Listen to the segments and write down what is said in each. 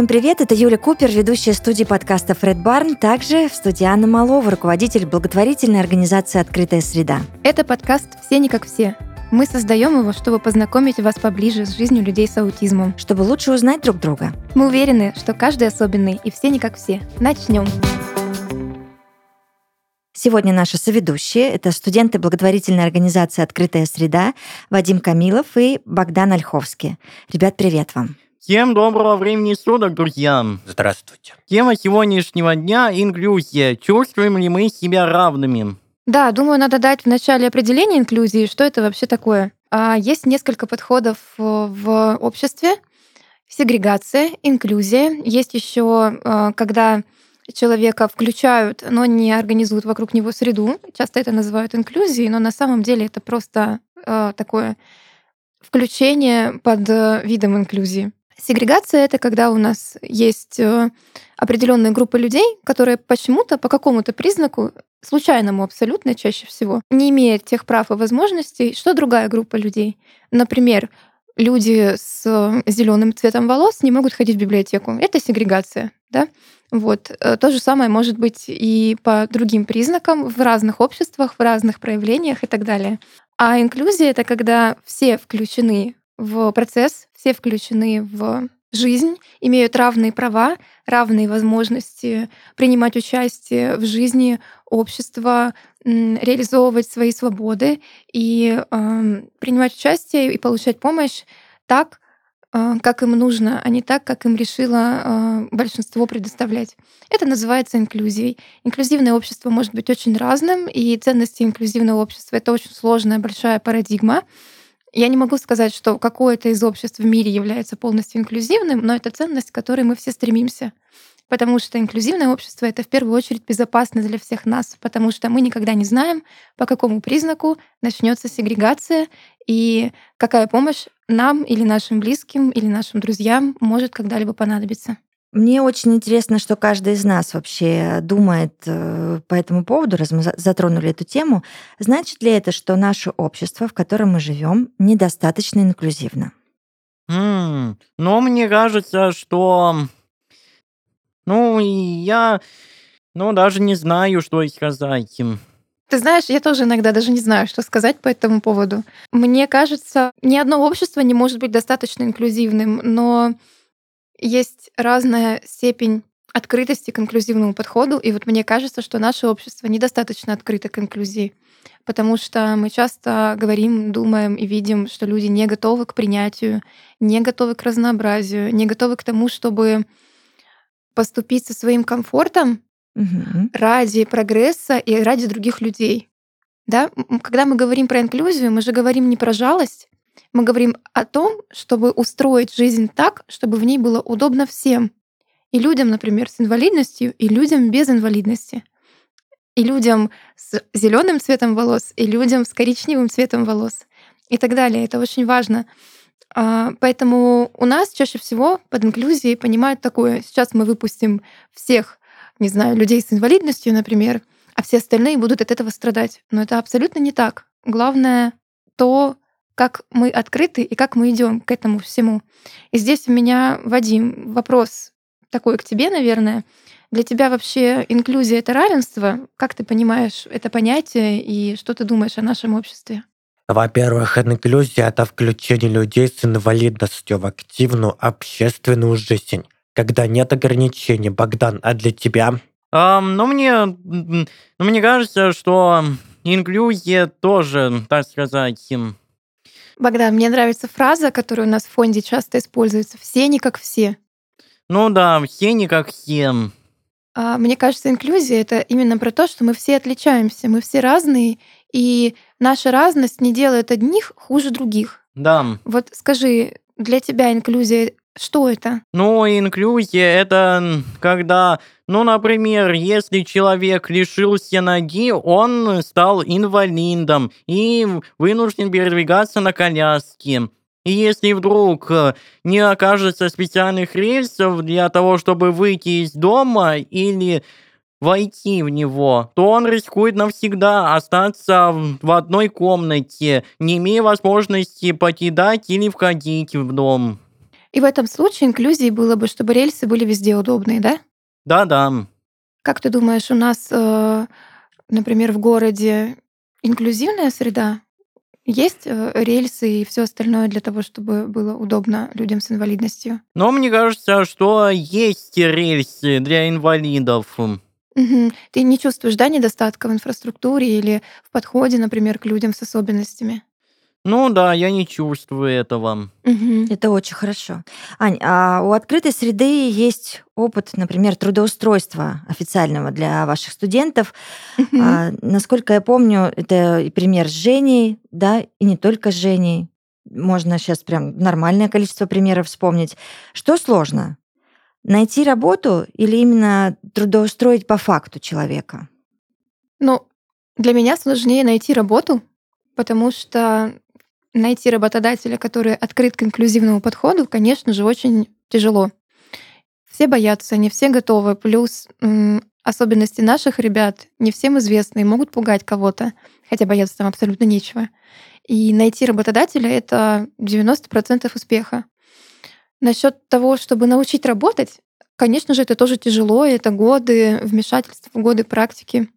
Всем привет, это Юля Купер, ведущая студии подкаста «Фред Барн», также в студии Анна Малова, руководитель благотворительной организации «Открытая среда». Это подкаст «Все не как все». Мы создаем его, чтобы познакомить вас поближе с жизнью людей с аутизмом. Чтобы лучше узнать друг друга. Мы уверены, что каждый особенный и все не как все. Начнем. Сегодня наши соведущие — это студенты благотворительной организации «Открытая среда» Вадим Камилов и Богдан Ольховский. Ребят, привет вам. Всем доброго времени суток, друзья! Здравствуйте. Тема сегодняшнего дня – инклюзия. Чувствуем ли мы себя равными? Да, думаю, надо дать в начале определение инклюзии, что это вообще такое. А, есть несколько подходов в обществе. Сегрегация, инклюзия. Есть еще, а, когда человека включают, но не организуют вокруг него среду. Часто это называют инклюзией, но на самом деле это просто а, такое включение под э, видом инклюзии. Сегрегация — это когда у нас есть э, определенная группа людей, которые почему-то, по какому-то признаку, случайному абсолютно чаще всего, не имеют тех прав и возможностей, что другая группа людей. Например, люди с зеленым цветом волос не могут ходить в библиотеку. Это сегрегация. Да? Вот. Э, то же самое может быть и по другим признакам в разных обществах, в разных проявлениях и так далее. А инклюзия — это когда все включены в процесс, все включены в жизнь, имеют равные права, равные возможности принимать участие в жизни общества, реализовывать свои свободы и э, принимать участие и получать помощь так, э, как им нужно, а не так, как им решило э, большинство предоставлять. Это называется инклюзией. Инклюзивное общество может быть очень разным, и ценности инклюзивного общества — это очень сложная, большая парадигма. Я не могу сказать, что какое-то из обществ в мире является полностью инклюзивным, но это ценность, к которой мы все стремимся. Потому что инклюзивное общество — это в первую очередь безопасно для всех нас, потому что мы никогда не знаем, по какому признаку начнется сегрегация и какая помощь нам или нашим близким или нашим друзьям может когда-либо понадобиться. Мне очень интересно, что каждый из нас вообще думает э, по этому поводу, раз мы затронули эту тему. Значит ли это, что наше общество, в котором мы живем, недостаточно инклюзивно? М, Ну, мне кажется, что... Ну, я... Ну, даже не знаю, что сказать. Ты знаешь, я тоже иногда даже не знаю, что сказать по этому поводу. Мне кажется, ни одно общество не может быть достаточно инклюзивным, но есть разная степень открытости к инклюзивному подходу, и вот мне кажется, что наше общество недостаточно открыто к инклюзии, потому что мы часто говорим, думаем и видим, что люди не готовы к принятию, не готовы к разнообразию, не готовы к тому, чтобы поступить со своим комфортом угу. ради прогресса и ради других людей. Да? Когда мы говорим про инклюзию, мы же говорим не про жалость, мы говорим о том, чтобы устроить жизнь так, чтобы в ней было удобно всем. И людям, например, с инвалидностью, и людям без инвалидности. И людям с зеленым цветом волос, и людям с коричневым цветом волос. И так далее. Это очень важно. А, поэтому у нас чаще всего под инклюзией понимают такое. Сейчас мы выпустим всех, не знаю, людей с инвалидностью, например, а все остальные будут от этого страдать. Но это абсолютно не так. Главное то, как мы открыты и как мы идем к этому всему. И здесь у меня, Вадим, вопрос такой к тебе, наверное. Для тебя вообще инклюзия — это равенство? Как ты понимаешь это понятие и что ты думаешь о нашем обществе? Во-первых, инклюзия — это включение людей с инвалидностью в активную общественную жизнь, когда нет ограничений. Богдан, а для тебя? А, ну, мне, ну, мне кажется, что инклюзия тоже, так сказать, Богдан, мне нравится фраза, которая у нас в фонде часто используется. Все не как все. Ну да, все не как все. А, мне кажется, инклюзия это именно про то, что мы все отличаемся, мы все разные, и наша разность не делает одних хуже других. Да. Вот скажи, для тебя инклюзия что это? Ну, инклюзия — это когда, ну, например, если человек лишился ноги, он стал инвалидом и вынужден передвигаться на коляске. И если вдруг э, не окажется специальных рельсов для того, чтобы выйти из дома или войти в него, то он рискует навсегда остаться в одной комнате, не имея возможности покидать или входить в дом. И в этом случае инклюзией было бы, чтобы рельсы были везде удобные, да? Да-да. Как ты думаешь, у нас, э, например, в городе инклюзивная среда? Есть э, рельсы и все остальное для того, чтобы было удобно людям с инвалидностью? Но мне кажется, что есть рельсы для инвалидов. Мгм. Ты не чувствуешь, да, недостатка в инфраструктуре или в подходе, например, к людям с особенностями? Ну да, я не чувствую этого. Мгм. Это очень хорошо. Ань, а у открытой среды есть опыт, например, трудоустройства официального для ваших студентов. Мгм. А, насколько я помню, это и пример с Женей, да, и не только с Женей. Можно сейчас прям нормальное количество примеров вспомнить. Что сложно? Найти работу или именно трудоустроить по факту человека? Ну, для меня сложнее найти работу, потому что найти работодателя, который открыт к инклюзивному подходу, конечно же, очень тяжело. Все боятся, не все готовы. Плюс особенности наших ребят не всем известны и могут пугать кого-то, хотя бояться там абсолютно нечего. И найти работодателя — это 90% успеха. Насчет того, чтобы научить работать, конечно же, это тоже тяжело, это годы вмешательства, годы практики,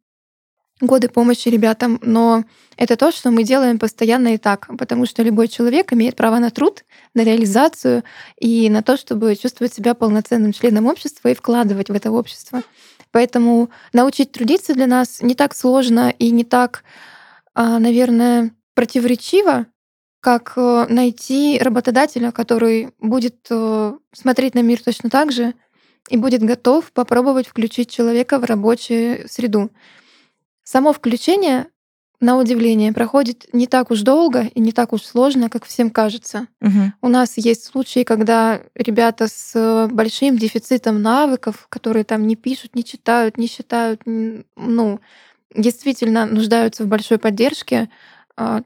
годы помощи ребятам, но это то, что мы делаем постоянно и так, потому что любой человек имеет право на труд, на реализацию и на то, чтобы чувствовать себя полноценным членом общества и вкладывать в это общество. Поэтому научить трудиться для нас не так сложно и не так, а, наверное, противоречиво, как э, найти работодателя, который будет э, смотреть на мир точно так же и будет готов попробовать включить человека в рабочую среду. Само включение, на удивление, проходит не так уж долго и не так уж сложно, как всем кажется. Мгм. У нас есть случаи, когда ребята с э, большим дефицитом навыков, которые там не пишут, не читают, не считают, ну, действительно нуждаются в большой поддержке,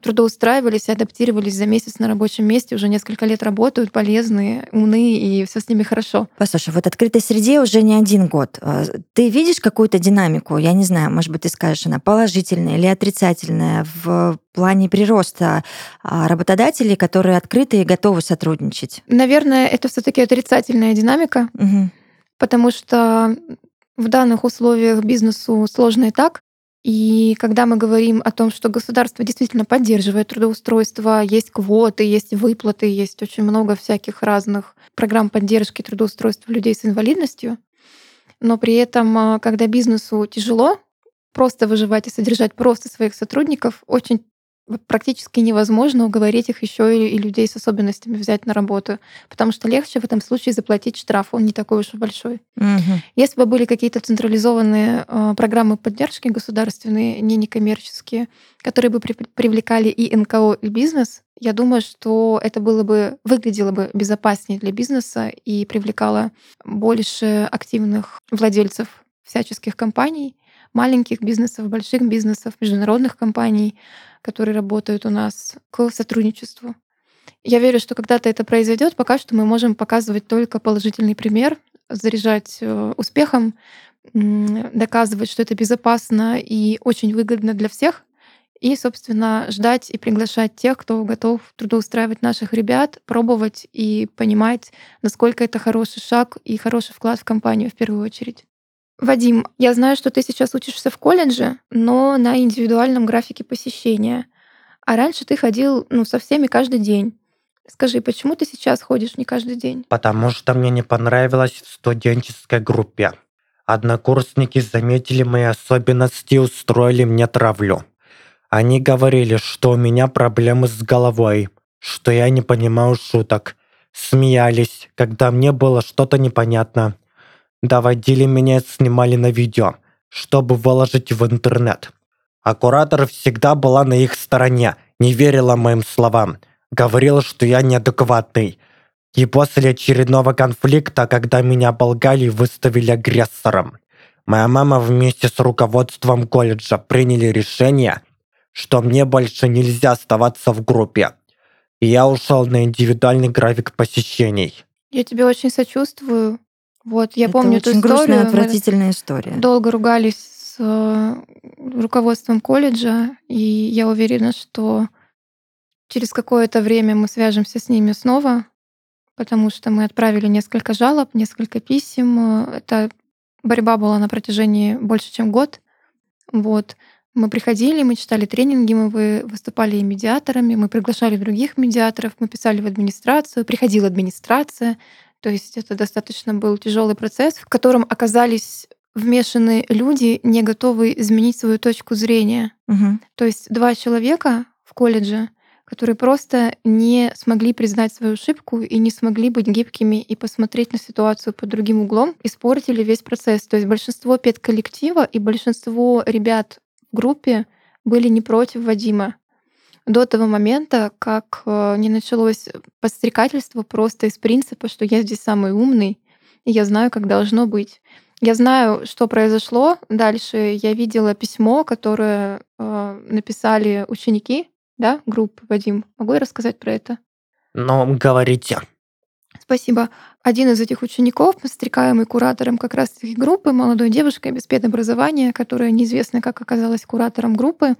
трудоустраивались и адаптировались за месяц на рабочем месте, уже несколько лет работают, полезные, умные, и все с ними хорошо. Послушай, вот открытой среде уже не один год. А, Ты видишь какую-то динамику? Я не знаю, может быть, ты скажешь, она положительная или отрицательная в плане прироста а, работодателей, которые открыты и готовы сотрудничать? Наверное, это все таки отрицательная динамика, Мгм. потому что в данных условиях бизнесу сложно и так. И когда мы говорим о том, что государство действительно поддерживает трудоустройство, есть квоты, есть выплаты, есть очень много всяких разных программ поддержки трудоустройства людей с инвалидностью, но при этом, а, когда бизнесу тяжело просто выживать и содержать просто своих сотрудников, очень практически невозможно уговорить их еще и, и людей с особенностями взять на работу, потому что легче в этом случае заплатить штраф, он не такой уж и большой. Мгм. Если бы были какие-то централизованные э, программы поддержки государственные, не некоммерческие, которые бы при- привлекали и НКО, и бизнес, я думаю, что это было бы выглядело бы безопаснее для бизнеса и привлекало больше активных владельцев всяческих компаний, маленьких бизнесов, больших бизнесов, международных компаний, которые работают у нас, к сотрудничеству. Я верю, что когда-то это произойдет. Пока что мы можем показывать только положительный пример, заряжать э, успехом, доказывать, что это безопасно и очень выгодно для всех. И, собственно, ждать и приглашать тех, кто готов трудоустраивать наших ребят, пробовать и понимать, насколько это хороший шаг и хороший вклад в компанию в первую очередь. Вадим, я знаю, что ты сейчас учишься в колледже, но на индивидуальном графике посещения. А раньше ты ходил ну, со всеми каждый день. Скажи, почему ты сейчас ходишь не каждый день? Потому что мне не понравилось в студенческой группе. Однокурсники заметили мои особенности и устроили мне травлю. Они говорили, что у меня проблемы с головой, что я не понимаю шуток. Смеялись, когда мне было что-то непонятно. Доводили меня снимали на видео, чтобы выложить в интернет. А куратор всегда была на их стороне, не верила моим словам. Говорила, что я неадекватный. И после очередного конфликта, когда меня оболгали и выставили агрессором, моя мама вместе с руководством колледжа приняли решение, что мне больше нельзя оставаться в группе. И я ушел на индивидуальный график посещений. Я тебе очень сочувствую. Вот, я Это помню эту очень грустная, историю. Мы отвратительная история. долго ругались с э, руководством колледжа, и я уверена, что через какое-то время мы свяжемся с ними снова, потому что мы отправили несколько жалоб, несколько писем. Это борьба была на протяжении больше, чем год. Вот. Мы приходили, мы читали тренинги, мы выступали и медиаторами, мы приглашали других медиаторов, мы писали в администрацию, приходила администрация. То есть это достаточно был тяжелый процесс, в котором оказались вмешаны люди, не готовые изменить свою точку зрения. Угу. То есть два человека в колледже, которые просто не смогли признать свою ошибку и не смогли быть гибкими и посмотреть на ситуацию под другим углом, испортили весь процесс. То есть большинство педколлектива и большинство ребят в группе были не против Вадима до того момента, как э, не началось подстрекательство просто из принципа, что я здесь самый умный, и я знаю, как должно быть. Я знаю, что произошло. Дальше я видела письмо, которое э, написали ученики, да, группы. Вадим, могу я рассказать про это? Ну, говорите. Спасибо. Один из этих учеников, подстрекаемый куратором как раз таки группы, молодой девушкой без педобразования, которая неизвестно как оказалась куратором группы,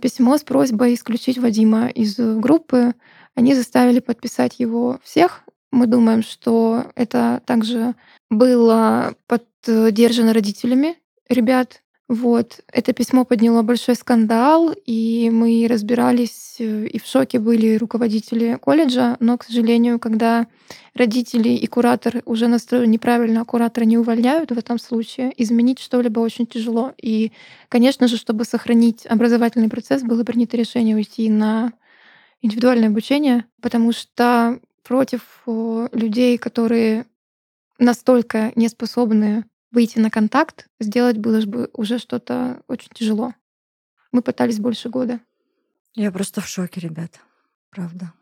письмо с просьбой исключить Вадима из группы. Они заставили подписать его всех, мы думаем, что это также было поддержано родителями ребят. Вот. Это письмо подняло большой скандал, и мы разбирались, э, и в шоке были руководители колледжа, но, к сожалению, когда родители и куратор уже настроены неправильно, а куратора не увольняют в этом случае, изменить что-либо очень тяжело. И, конечно же, чтобы сохранить образовательный процесс, было принято решение уйти на индивидуальное обучение, потому что против людей, которые настолько не способны выйти на контакт, сделать было бы уже что-то очень тяжело. Мы пытались больше года. Я просто в шоке, ребят. Правда.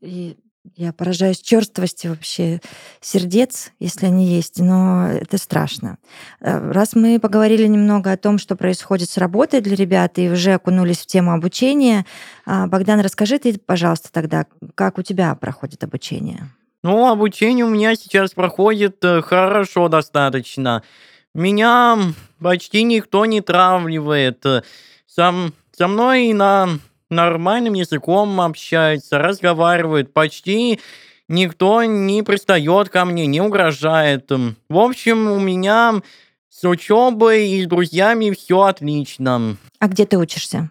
И я поражаюсь черствости вообще сердец, если они есть, но это страшно. Э, раз мы поговорили немного о том, что происходит с работой для ребят, и уже окунулись в тему обучения, а, Богдан, расскажи ты, пожалуйста, тогда, как у тебя проходит обучение? Ну, обучение у меня сейчас проходит э, хорошо достаточно. Меня почти никто не травливает. Сам, со мной на нормальным языком общается, разговаривает, почти никто не пристает ко мне, не угрожает. В общем, у меня с учебой и с друзьями все отлично. А где ты учишься?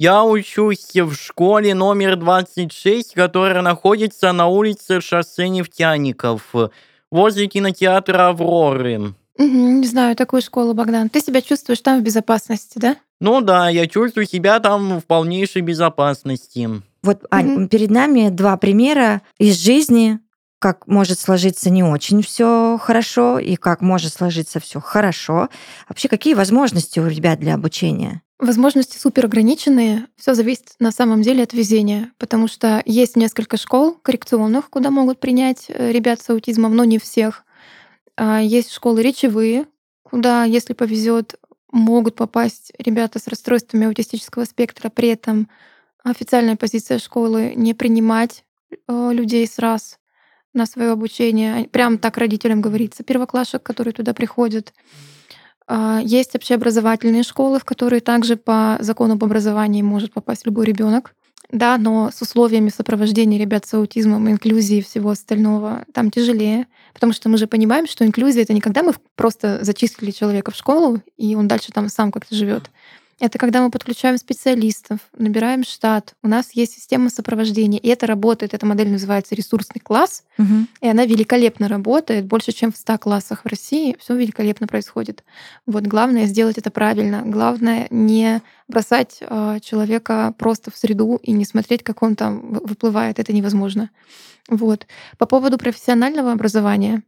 Я учусь в школе номер 26, которая находится на улице шоссе нефтяников, возле кинотеатра «Авроры». Не знаю такую школу, Богдан. Ты себя чувствуешь там в безопасности, да? Ну да, я чувствую себя там в полнейшей безопасности. Вот, Ань, угу. перед нами два примера из жизни, как может сложиться не очень все хорошо и как может сложиться все хорошо. Вообще, какие возможности у ребят для обучения? Возможности супер ограниченные. Все зависит на самом деле от везения, потому что есть несколько школ коррекционных, куда могут принять э, ребят с аутизмом, но не всех. А, есть школы речевые, куда, если повезет, могут попасть ребята с расстройствами аутистического спектра, при этом официальная позиция школы не принимать э, людей с раз на свое обучение. Прям так родителям говорится, первоклашек, которые туда приходят. А, есть общеобразовательные школы, в которые также по закону об образовании может попасть любой ребенок да, но с условиями сопровождения ребят с аутизмом, инклюзии и всего остального там тяжелее, потому что мы же понимаем, что инклюзия — это не когда мы просто зачислили человека в школу, и он дальше там сам как-то живет. Это когда мы подключаем специалистов, набираем штат, у нас есть система сопровождения, и это работает. Эта модель называется ресурсный класс, угу. и она великолепно работает, больше, чем в 100 классах в России. Все великолепно происходит. Вот главное сделать это правильно. Главное не бросать э, человека просто в среду и не смотреть, как он там выплывает. Это невозможно. Вот. По поводу профессионального образования.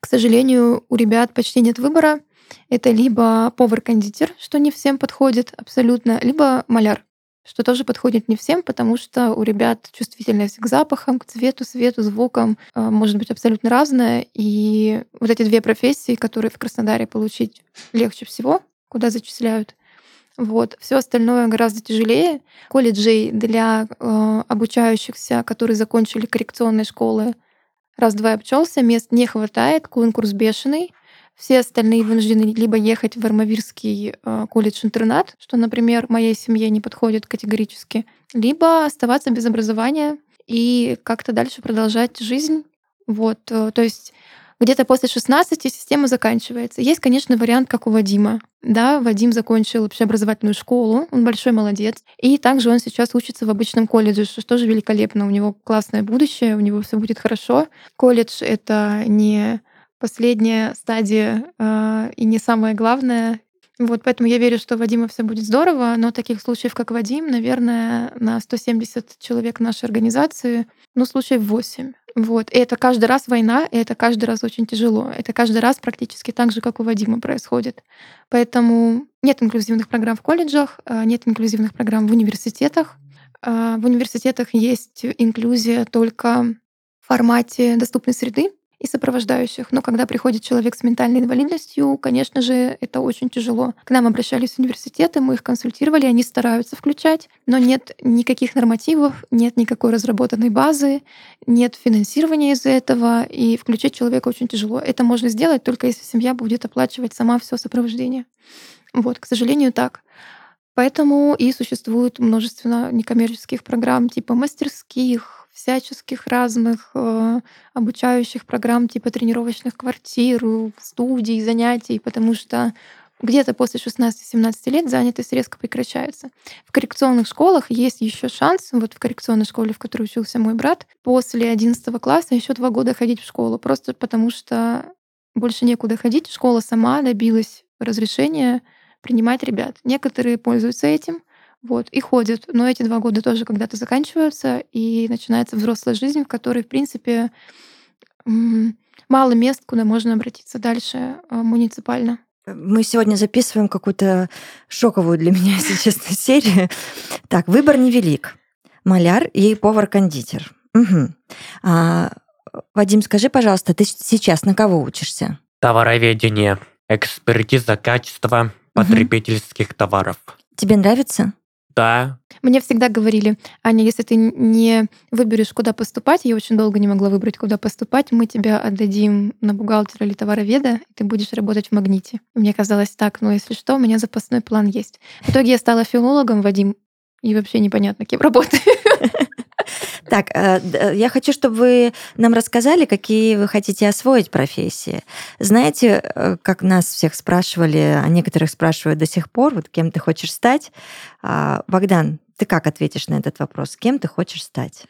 К сожалению, у ребят почти нет выбора. Это либо повар-кондитер, что не всем подходит абсолютно, либо маляр, что тоже подходит не всем, потому что у ребят чувствительность к запахам, к цвету, свету, звукам э, может быть абсолютно разная. И вот эти две профессии, которые в Краснодаре получить легче всего, куда зачисляют, вот. Все остальное гораздо тяжелее. Колледжей для э, обучающихся, которые закончили коррекционные школы, раз-два обчелся, мест не хватает, конкурс бешеный. Все остальные вынуждены либо ехать в Армавирский э, колледж-интернат, что, например, моей семье не подходит категорически, либо оставаться без образования и как-то дальше продолжать жизнь. Вот, э, то есть где-то после 16 система заканчивается. Есть, конечно, вариант, как у Вадима. Да, Вадим закончил общеобразовательную школу, он большой молодец. И также он сейчас учится в обычном колледже, что тоже великолепно. У него классное будущее, у него все будет хорошо. Колледж — это не последняя стадия э, и не самое главное. Вот, поэтому я верю, что Вадима все будет здорово, но таких случаев, как Вадим, наверное, на 170 человек нашей организации, ну, случаев 8. Вот. И это каждый раз война, и это каждый раз очень тяжело. Это каждый раз практически так же, как у Вадима происходит. Поэтому нет инклюзивных программ в колледжах, а, нет инклюзивных программ в университетах. А, в университетах есть инклюзия только в формате доступной среды, и сопровождающих. Но когда приходит человек с ментальной инвалидностью, конечно же, это очень тяжело. К нам обращались университеты, мы их консультировали, они стараются включать, но нет никаких нормативов, нет никакой разработанной базы, нет финансирования из-за этого, и включить человека очень тяжело. Это можно сделать только если семья будет оплачивать сама все сопровождение. Вот, к сожалению, так. Поэтому и существует множество некоммерческих программ типа мастерских, всяческих разных э, обучающих программ типа тренировочных квартир, студий, занятий, потому что где-то после 16-17 лет занятость резко прекращается. В коррекционных школах есть еще шанс, вот в коррекционной школе, в которой учился мой брат, после 11 класса еще два года ходить в школу, просто потому что больше некуда ходить. Школа сама добилась разрешения принимать ребят. Некоторые пользуются этим, вот, и ходят. Но эти два года тоже когда-то заканчиваются, и начинается взрослая жизнь, в которой, в принципе, мало мест, куда можно обратиться дальше а, муниципально. Мы сегодня записываем какую-то шоковую для меня, если честно, серию. Так, выбор невелик. Маляр и повар-кондитер. Угу. А, Вадим, скажи, пожалуйста, ты сейчас на кого учишься? Товароведение, экспертиза качества потребительских угу. товаров. Тебе нравится? Да. Мне всегда говорили, Аня, если ты не выберешь, куда поступать, я очень долго не могла выбрать, куда поступать, мы тебя отдадим на бухгалтера или товароведа, и ты будешь работать в магните. Мне казалось так, но если что, у меня запасной план есть. В итоге я стала филологом, Вадим, и вообще непонятно, кем работаю. Так, э, э, я хочу, чтобы вы нам рассказали, какие вы хотите освоить профессии. Знаете, э, как нас всех спрашивали, а некоторых спрашивают до сих пор, вот кем ты хочешь стать. А, Богдан, ты как ответишь на этот вопрос? Кем ты хочешь стать?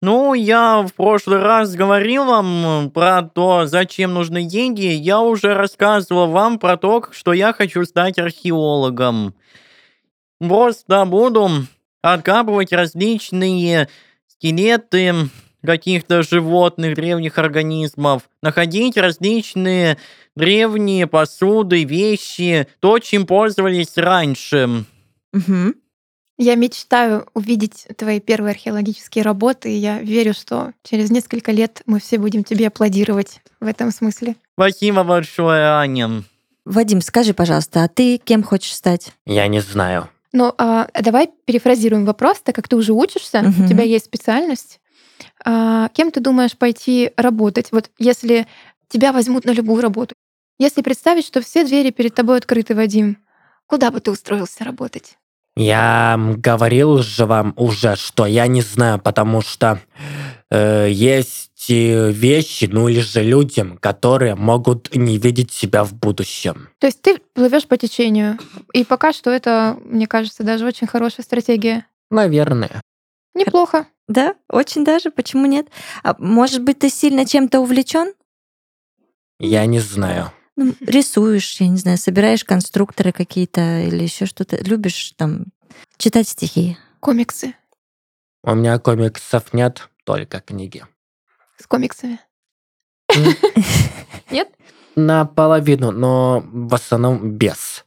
Ну, я в прошлый раз говорил вам про то, зачем нужны деньги. Я уже рассказывал вам про то, что я хочу стать археологом. Просто буду откапывать различные скелеты каких-то животных, древних организмов, находить различные древние посуды, вещи, то, чем пользовались раньше. Угу. Я мечтаю увидеть твои первые археологические работы, и я верю, что через несколько лет мы все будем тебе аплодировать в этом смысле. Спасибо большое, Аня. Вадим, скажи, пожалуйста, а ты кем хочешь стать? Я не знаю. Ну, а, давай перефразируем вопрос, так как ты уже учишься, угу. у тебя есть специальность. А, кем ты думаешь пойти работать? Вот если тебя возьмут на любую работу. Если представить, что все двери перед тобой открыты, Вадим, куда бы ты устроился работать? Я говорил же вам уже, что я не знаю, потому что э, есть вещи, ну или же людям, которые могут не видеть себя в будущем. То есть ты плывешь по течению, и пока что это, мне кажется, даже очень хорошая стратегия. Наверное. Неплохо. Да, очень даже. Почему нет? А может быть, ты сильно чем-то увлечен? Я не знаю. Ну, рисуешь, я не знаю, собираешь конструкторы какие-то или еще что-то. Любишь там читать стихи? Комиксы. У меня комиксов нет, только книги. С комиксами? Нет? Наполовину, но в основном без.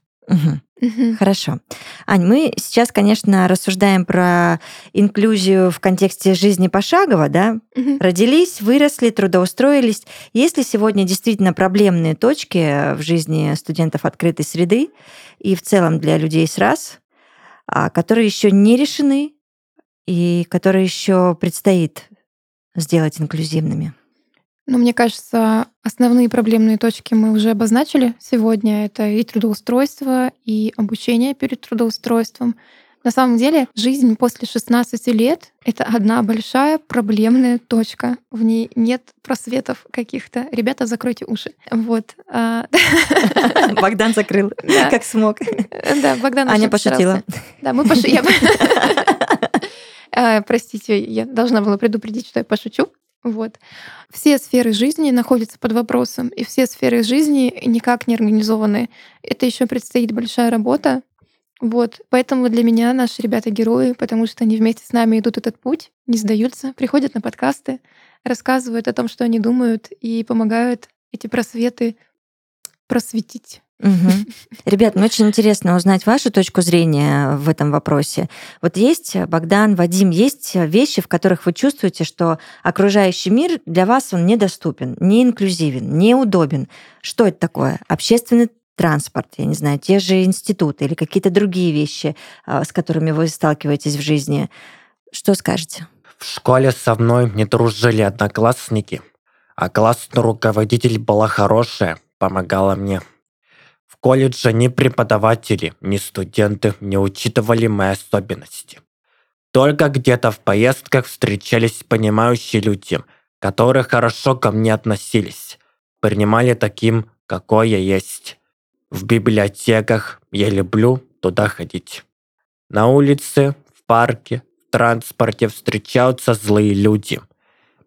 Хорошо. Ань, мы сейчас, конечно, рассуждаем про инклюзию в контексте жизни пошагово, да? Родились, выросли, трудоустроились. Есть ли сегодня действительно проблемные точки в жизни студентов открытой среды и в целом для людей с раз, а, которые еще не решены и которые еще предстоит сделать инклюзивными? Ну, мне кажется, основные проблемные точки мы уже обозначили сегодня. Это и трудоустройство, и обучение перед трудоустройством. На самом деле, жизнь после 16 лет — это одна большая проблемная точка. В ней нет просветов каких-то. Ребята, закройте уши. Вот. А, Богдан закрыл, как смог. Да, Богдан Аня пошутила. Да, мы пошутили. А, простите, я должна была предупредить, что я пошучу. Вот. Все сферы жизни находятся под вопросом, и все сферы жизни никак не организованы. Это еще предстоит большая работа. Вот. Поэтому для меня наши ребята герои, потому что они вместе с нами идут этот путь, не сдаются, приходят на подкасты, рассказывают о том, что они думают, и помогают эти просветы просветить. Угу. Ребят, мне очень интересно узнать вашу точку зрения в этом вопросе. Вот есть, Богдан, Вадим, есть вещи, в которых вы чувствуете, что окружающий мир для вас он недоступен, не инклюзивен, неудобен. Что это такое? Общественный транспорт, я не знаю, те же институты или какие-то другие вещи, а, с которыми вы сталкиваетесь в жизни. Что скажете? В школе со мной не дружили одноклассники, а классный руководитель была хорошая, помогала мне. В колледже ни преподаватели, ни студенты не учитывали мои особенности. Только где-то в поездках встречались понимающие люди, которые хорошо ко мне относились, принимали таким, какой я есть. В библиотеках я люблю туда ходить. На улице, в парке, в транспорте встречаются злые люди.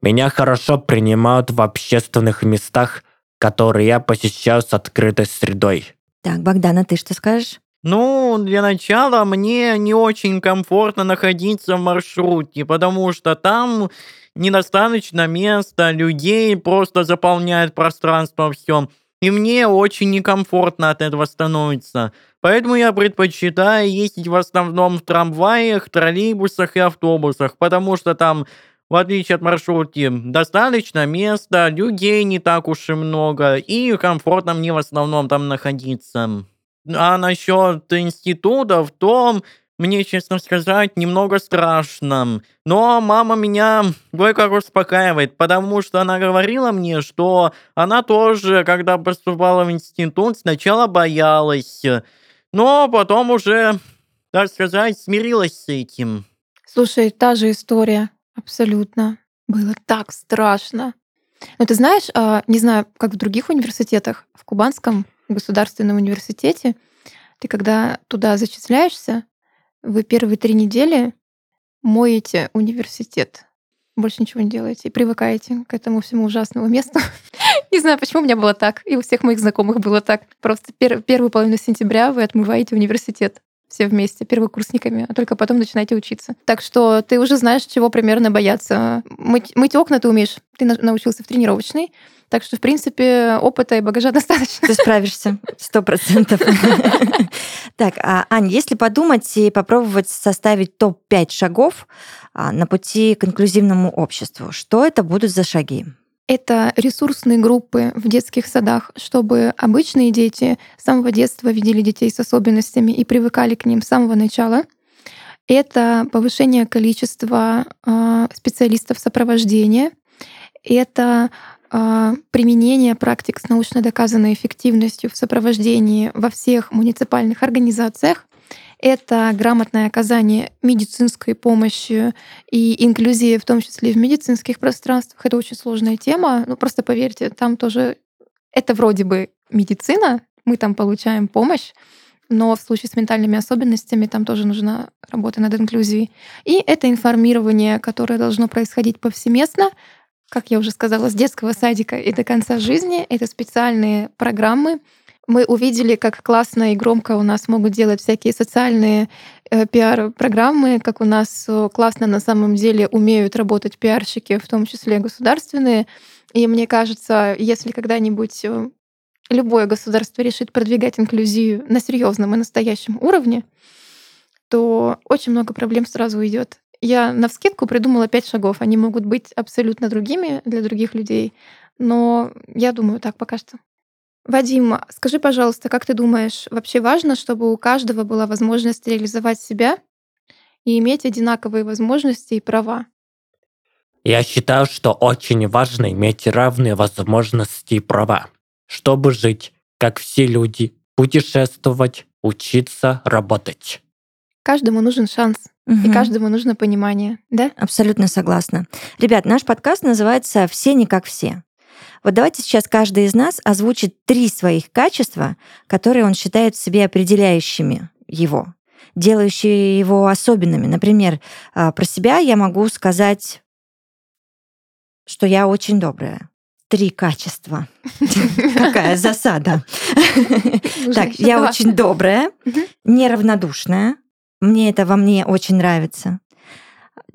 Меня хорошо принимают в общественных местах, которые я посещаю с открытой средой. Так, Богдана, ты что скажешь? Ну, для начала мне не очень комфортно находиться в маршрутке, потому что там недостаточно места, людей просто заполняет пространство все. И мне очень некомфортно от этого становится. Поэтому я предпочитаю ездить в основном в трамваях, троллейбусах и автобусах, потому что там, в отличие от маршрутки, достаточно места, людей не так уж и много, и комфортно мне в основном там находиться. А насчет институтов, то мне, честно сказать, немного страшно. Но мама меня кое-как успокаивает, потому что она говорила мне, что она тоже, когда поступала в институт, сначала боялась, но потом уже, так сказать, смирилась с этим. Слушай, та же история, абсолютно. Было так страшно. Но ты знаешь, а, не знаю, как в других университетах, в Кубанском государственном университете, ты когда туда зачисляешься, вы первые три недели моете университет. Больше ничего не делаете. И привыкаете к этому всему ужасному месту. не знаю, почему у меня было так. И у всех моих знакомых было так. Просто пер- первую половину сентября вы отмываете университет все вместе, первокурсниками, а только потом начинаете учиться. Так что ты уже знаешь, чего примерно бояться. Мыть, мыть окна ты умеешь, ты научился в тренировочной, так что, в принципе, опыта и багажа достаточно. Ты справишься, сто процентов. Так, а, Ань, если подумать и попробовать составить топ-5 шагов а, на пути к инклюзивному обществу, что это будут за шаги? Это ресурсные группы в детских садах, чтобы обычные дети с самого детства видели детей с особенностями и привыкали к ним с самого начала. Это повышение количества а, специалистов сопровождения. Это а, применение практик с научно доказанной эффективностью в сопровождении во всех муниципальных организациях. Это грамотное оказание медицинской помощи и инклюзии, в том числе в медицинских пространствах. Это очень сложная тема. Ну, просто поверьте, там тоже это вроде бы медицина, мы там получаем помощь, но в случае с ментальными особенностями там тоже нужна работа над инклюзией. И это информирование, которое должно происходить повсеместно, как я уже сказала, с детского садика и до конца жизни. Это специальные программы. Мы увидели, как классно и громко у нас могут делать всякие социальные э, пиар-программы, как у нас э, классно на самом деле умеют работать пиарщики, в том числе государственные. И мне кажется, если когда-нибудь э, любое государство решит продвигать инклюзию на серьезном и настоящем уровне, то очень много проблем сразу уйдет. Я на вскидку придумала пять шагов. Они могут быть абсолютно другими для других людей, но я думаю так пока что. Вадим, скажи, пожалуйста, как ты думаешь, вообще важно, чтобы у каждого была возможность реализовать себя и иметь одинаковые возможности и права? Я считаю, что очень важно иметь равные возможности и права, чтобы жить, как все люди, путешествовать, учиться, работать. каждому нужен шанс, и Мгм. каждому нужно понимание, да? Абсолютно согласна. Ребят, наш подкаст называется «Все не как все». Вот давайте сейчас каждый из нас озвучит три своих качества, которые он считает в себе определяющими его, делающие его особенными. Например, а, про себя я могу сказать, что я очень добрая. Три качества. Какая засада. Так, я очень добрая, неравнодушная. Мне это во мне очень нравится.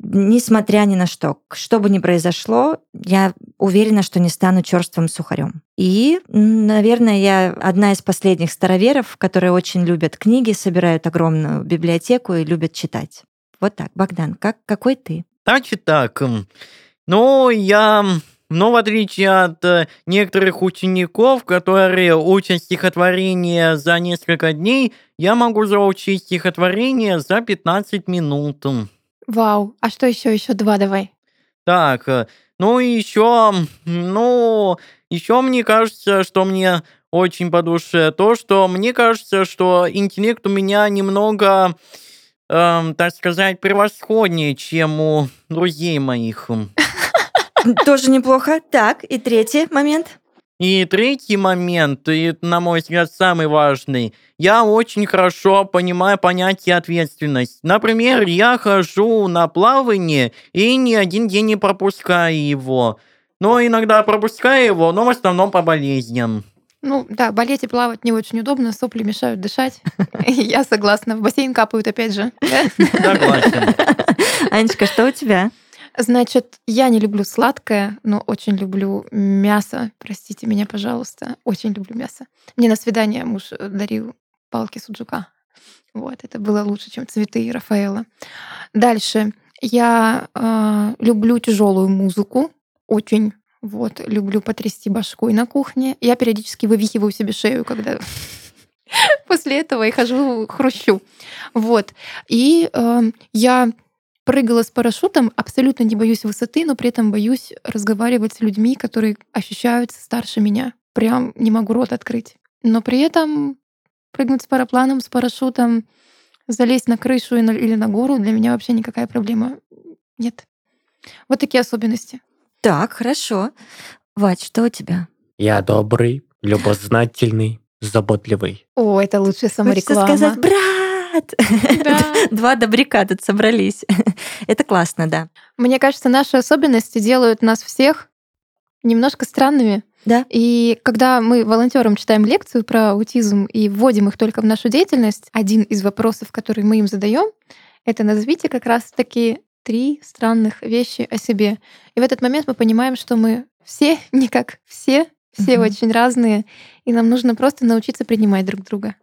Несмотря ни на что, что бы ни произошло, я уверена, что не стану черствым сухарем. И, наверное, я одна из последних староверов, которые очень любят книги, собирают огромную библиотеку и любят читать. Вот так. Богдан, как, какой ты? Значит так, ну, я, м, ну, в отличие от э, некоторых учеников, которые учат стихотворение за несколько дней, я могу заучить стихотворение за 15 минут. Вау. А что еще? Еще два давай. Так, э, ну и еще, ну, еще мне кажется, что мне очень по душе то, что мне кажется, что интеллект у меня немного, эм, так сказать, превосходнее, чем у друзей моих. Тоже неплохо. Так, и третий момент. И третий момент, и это, на мой взгляд, самый важный. Я очень хорошо понимаю понятие ответственность. Например, я хожу на плавание и ни один день не пропускаю его. Но иногда пропускаю его, но в основном по болезням. Ну да, болеть и плавать не очень удобно, сопли мешают дышать. Я согласна. В бассейн капают опять же. Согласен. Анечка, что у тебя? Значит, я не люблю сладкое, но очень люблю мясо. Простите меня, пожалуйста. Очень люблю мясо. Мне на свидание муж э, дарил палки суджука. Вот, это было лучше, чем цветы Рафаэла. Дальше. Я э, люблю тяжелую музыку. Очень. Вот, люблю потрясти башкой на кухне. Я периодически вывихиваю себе шею, когда после этого и хожу хрущу. Вот. И э, я прыгала с парашютом, абсолютно не боюсь высоты, но при этом боюсь разговаривать с людьми, которые ощущаются старше меня. Прям не могу рот открыть. Но при этом прыгнуть с парапланом, с парашютом, залезть на крышу или на гору для меня вообще никакая проблема нет. Вот такие особенности. Так, хорошо. Вать, что у тебя? Я добрый, любознательный, заботливый. О, это лучшая Хочется самореклама. сказать, брат! Да. Два добряка тут собрались. Это классно, да. Мне кажется, наши особенности делают нас всех немножко странными. Да. И когда мы волонтерам читаем лекцию про аутизм и вводим их только в нашу деятельность, один из вопросов, который мы им задаем, это назовите как раз таки три странных вещи о себе. И в этот момент мы понимаем, что мы все не как все, все Мгм. очень разные, и нам нужно просто научиться принимать друг друга.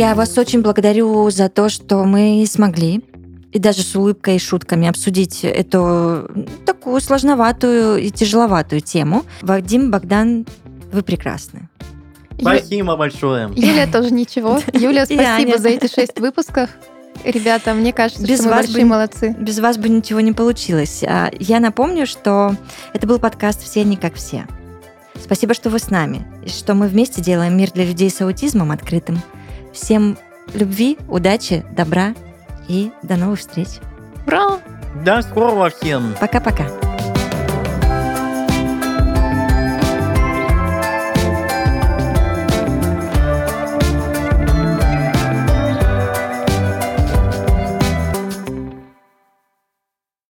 Я вас очень благодарю за то, что мы смогли и даже с улыбкой и шутками обсудить эту такую сложноватую и тяжеловатую тему. Вадим, Богдан, вы прекрасны. Ю- Спасибо большое. Юлия тоже ничего. Юлия, И спасибо за эти шесть выпусков. Ребята, мне кажется, Без что мы вас большие бы- молодцы. Без вас бы ничего не получилось. А Я напомню, что это был подкаст «Все не как все». Спасибо, что вы с нами, и что мы вместе делаем мир для людей с аутизмом открытым. Всем любви, удачи, добра и до новых встреч. Ура! До скорого всем. Пока-пока.